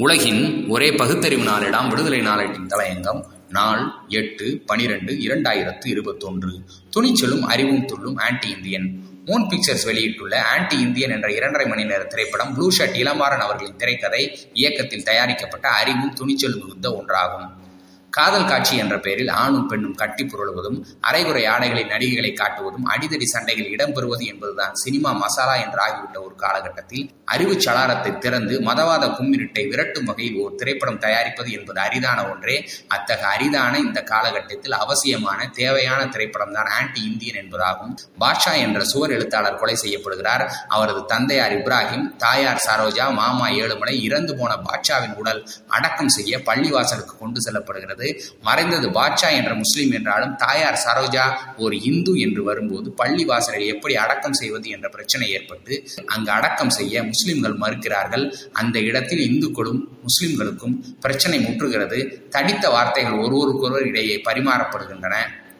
உலகின் ஒரே பகுத்தறிவு நாளிடம் விடுதலை நாளேட்டின் தலையங்கம் நாள் எட்டு பனிரெண்டு இரண்டாயிரத்து இருபத்தொன்று. துணிச்சலும் அறிவும் துள்ளும் ஆன்டி இந்தியன். மூன் பிக்சர்ஸ் வெளியிட்டுள்ள ஆன்டி இந்தியன் என்ற இரண்டரை மணி நேர திரைப்படம் ப்ளூ ஷர்ட் இளமாறன் அவர்களின் திரைக்கதை இயக்கத்தில் தயாரிக்கப்பட்ட அறிவும் துணிச்சலும் மிகுந்த ஒன்றாகும். காதல் காட்சி என்ற பெயரில் ஆணும் பெண்ணும் கட்டி புரளுவதும் அரைகுறை ஆடைகளை நடிகைகளை காட்டுவதும் அடிதடி சண்டைகள் இடம்பெறுவது என்பதுதான் சினிமா மசாலா என்று ஆகிவிட்ட ஒரு காலகட்டத்தில் அறிவு சலாரத்தை திறந்து மதவாத கும்மிருட்டை விரட்டும் வகையில் ஒரு திரைப்படம் தயாரிப்பது என்பது அரிதான ஒன்றே. அத்தகைய அரிதான இந்த காலகட்டத்தில் அவசியமான தேவையான திரைப்படம் தான் ஆன்டி இந்தியன் என்பதாகும். பாட்ஷா என்ற சுவர் எழுத்தாளர் கொலை செய்யப்படுகிறார். அவரது தந்தையார் இப்ராஹிம் தாயார் சரோஜா மாமா ஏழுமலை இறந்து போன பாட்ஷாவின் உடல் அடக்கம் செய்ய பள்ளிவாசலுக்கு கொண்டு செல்லப்படுகிறது. மறைந்தது பாட்ஷா என்ற முஸ்லீம் என்றாலும் தாயார் சரோஜா ஒரு இந்து என்று வரும்போது பள்ளி வாசலில் எப்படி அடக்கம் செய்வது என்ற பிரச்சனை ஏற்பட்டு அங்கு அடக்கம் செய்ய முஸ்லிம்கள் மறுக்கிறார்கள். அந்த இடத்தில் இந்துக்களும் முஸ்லிம்களுக்கும் பிரச்சனை முற்றுகிறது. தடித்த வார்த்தைகள் ஒருவருக்கொருவர் இடையே பரிமாறப்படுகின்றன.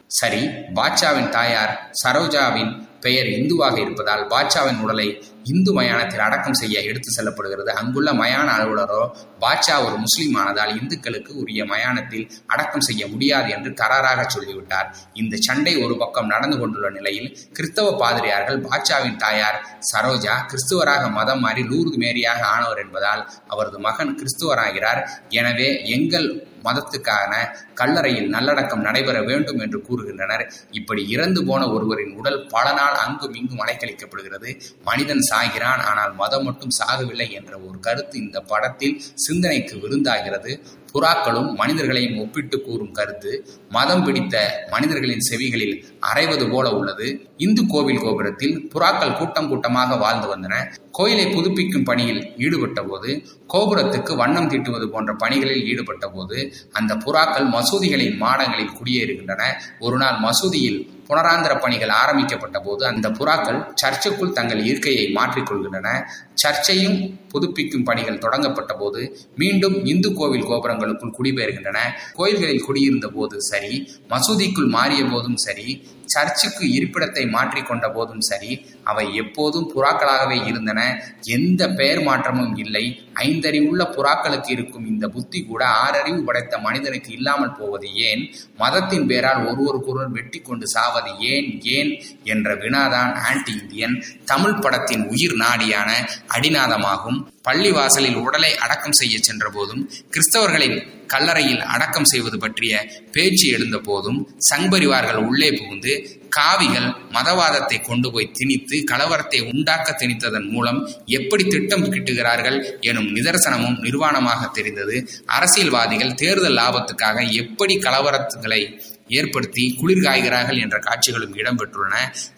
சரி பாட்ஷாவின் தாயார் சரோஜாவின் பெயர் இந்துவாக இருப்பதால் பாட்ஷாவின் உடலை இந்து மயானத்தில் அடக்கம் செய்ய எடுத்து செல்லப்படுகிறது. அங்குள்ள மயான அலுவலரோ பாட்ஷா ஒரு முஸ்லீம் ஆனதால் இந்துக்களுக்கு உரிய மயானத்தில் அடக்கம் செய்ய முடியாது என்று கராராக சொல்லிவிட்டார். இந்த சண்டை ஒரு பக்கம் நடந்து கொண்டுள்ள நிலையில் கிறிஸ்தவ பாதிரியார்கள் பாட்ஷாவின் தாயார் சரோஜா கிறிஸ்துவராக மதம் மாறி லூர்து மேரியாக ஆனவர் என்பதால் அவரது மகன் கிறிஸ்துவராகிறார். எனவே எங்கள் மதத்துக்கான கல்லறையில் நல்லடக்கம் நடைபெற வேண்டும் என்று கூறுகின்றனர். இப்படி இறந்து போன ஒருவரின் உடல் பல நாள் அங்கும் இங்கும் அலைக்கழிக்கப்படுகிறது. மனிதன் சாகிறான் ஆனால் மதம் மட்டும் சாகவில்லை என்ற ஒரு கருத்து இந்த படத்தில் சிந்தனைக்கு விருந்தாகிறது. புறாக்களும் மனிதர்களையும் ஒப்பிட்டு கூறும் கருத்து மதம் பிடித்த மனிதர்களின் செவிகளில் அரைவது போல உள்ளது. இந்து கோவில் கோபுரத்தில் புறாக்கள் கூட்டம் கூட்டமாக வாழ்ந்து வந்தன. கோயிலை புதுப்பிக்கும் பணியில் ஈடுபட்ட போது கோபுரத்துக்கு வண்ணம் தீட்டுவது போன்ற பணிகளில் ஈடுபட்ட போது அந்த புறாக்கள் மசூதிகளின் மாடங்களில் குடியேறுகின்றன. ஒரு நாள் மசூதியில் புனராந்திர பணிகள் ஆரம்பிக்கப்பட்ட போது அந்த புறாக்கள் சர்ச்சுக்குள் தங்கள் இருக்கையை மாற்றிக்கொள்கின்றன. சர்ச்சையும் புதுப்பிக்கும் பணிகள் தொடங்கப்பட்ட போது மீண்டும் இந்து கோவில் கோபுரங்களுக்குள் குடிபெயர்கின்றன. கோயில்களில் குடியிருந்த போது சரி மசூதிக்குள் மாறிய போதும் சரி சர்ச்சுக்கு இருப்பிடத்தை மாற்றிக்கொண்ட போதும் சரி அவை எப்போதும் புறாக்களாகவே இருந்தன. எந்த பெயர் மாற்றமும் இல்லை. ஐந்தறிவுள்ள புறாக்களுக்கு இருக்கும் இந்த புத்தி கூட ஆறறிவு படைத்த மனிதனுக்கு இல்லாமல் போவது ஏன்? மதத்தின் பேரால் ஒருவருக்கொருவர் வெட்டி கொண்டு சாவது ஏன்? ஏன்? என்ற வினாதான் ஆன்டி இந்தியன். தமிழ் படத்தின் உயிர் நாடியான அடிநாதமாகும். பள்ளி வாசலில் உடலை அடக்கம் செய்ய சென்ற போதும் கிறிஸ்தவர்களின் கல்லறையில் அடக்கம் செய்வது பற்றிய பேச்சு எழுந்த போதும் சங்பரிவார்கள் உள்ளே புகுந்து காவிகள் மதவாதத்தை கொண்டு போய் திணித்து கலவரத்தை உண்டாக்க திணித்ததன் மூலம் எப்படி திட்டம் கிட்டுகிறார்கள் எனும் நிதர்சனமும் நிர்வாணமாக தெரிந்தது. அரசியல்வாதிகள் தேர்தல் லாபத்துக்காக எப்படி கலவரத்துகளை ஏற்படுத்தி குளிர்காய்கிறார்கள் என்ற காட்சிகளும் இடம்பெற்றுள்ளன.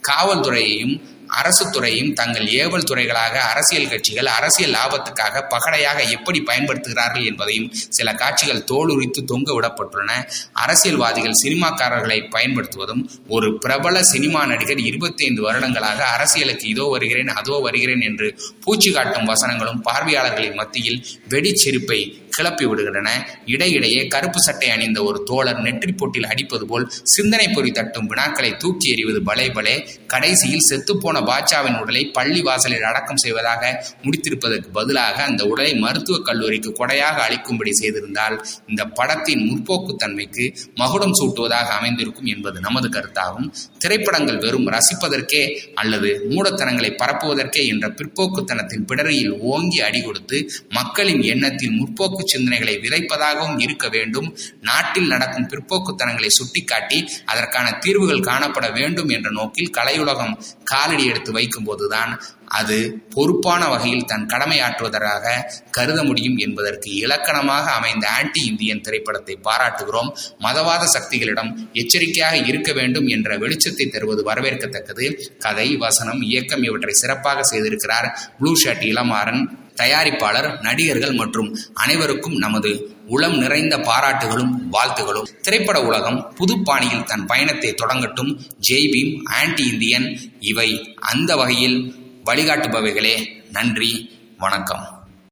காவல்துறையையும் அரசு துறையும் தங்கள் ஏவல் துறைகளாக அரசியல் கட்சிகள் அரசியல் லாபத்துக்காக பகடையாக எப்படி பயன்படுத்துகிறார்கள் என்பதையும் சில காட்சிகள் தோலுரித்து தொங்க விடப்பட்டுள்ளன. அரசியல்வாதிகள் சினிமாக்காரர்களை பயன்படுத்துவதும் ஒரு பிரபல சினிமா நடிகர் இருபத்தி ஐந்து வருடங்களாக அரசியலுக்கு இதோ வருகிறேன் அதோ வருகிறேன் என்று பூச்சி காட்டும் வசனங்களும் பார்வையாளர்களின் மத்தியில் வெடிச்செருப்பை கிளப்பி விடுகின்றன. இடையிடையே கருப்பு சட்டை அணிந்த ஒரு தோழர் நெற்றி போட்டில் அடிப்பது போல் சிந்தனை பொறி தட்டும் வினாக்களை தூக்கி எறிவது பலே பலே கடைசியில் செத்துப்போன பாட்சாவின் உடலை பள்ளி வாசலில் அடக்கம் செய்வதாக முடித்திருப்பதற்கு பதிலாக அந்த உடலை மருத்துவக் கல்லூரிக்கு கொடையாக அளிக்கும்படி செய்திருந்தால் இந்த படத்தின் முற்போக்குத்தன்மைக்கு மகுடம் சூட்டுவதாக அமைந்திருக்கும் என்பது நமது கருத்தாகும். திரைப்படங்கள் வெறும் ரசிப்பதற்கே அல்லது மூடத்தனங்களை பரப்புவதற்கே என்ற பிற்போக்குத்தனத்தின் பிடரியில் ஓங்கி அடி கொடுத்து மக்களின் எண்ணத்தில் முற்போக்கு சிந்தனைகளை விதைப்பதாகவும் இருக்க வேண்டும். நாட்டில் நடக்கும் பிற்போக்குத்தனங்களை சுட்டிக்காட்டி அதற்கான தீர்வுகள் காணப்பட வேண்டும் என்ற நோக்கில் கலையுலகம் காலடி எடுத்து வைக்கும்போதுதான் அது பொறுப்பான வகையில் தன் கடமையாற்றுவதாக கருத முடியும் என்பதற்கு இலக்கணமாக அமைந்த ஆன்டி இந்தியன் திரைப்படத்தை பாராட்டுகிறோம். மதவாத சக்திகளிடம் எச்சரிக்கையாக இருக்க வேண்டும் என்ற வெளிச்சத்தை தருவது வரவேற்கத்தக்கது. கதை வசனம் இயக்கம் இவற்றை சிறப்பாக செய்திருக்கிறார். Blue shirt Ilamaran. தயாரிப்பாளர் நடிகர்கள் மற்றும் அனைவருக்கும் நமது உளம் நிறைந்த பாராட்டுகளும் வாழ்த்துகளும். திரைப்பட உலகம் புது பாணியில் தன் பயணத்தை தொடங்கட்டும். ஜெய்பீம் ஆன்டி இந்தியன் இவை அந்த வகையில் வழிகாட்டுபவைகளே. நன்றி வணக்கம்.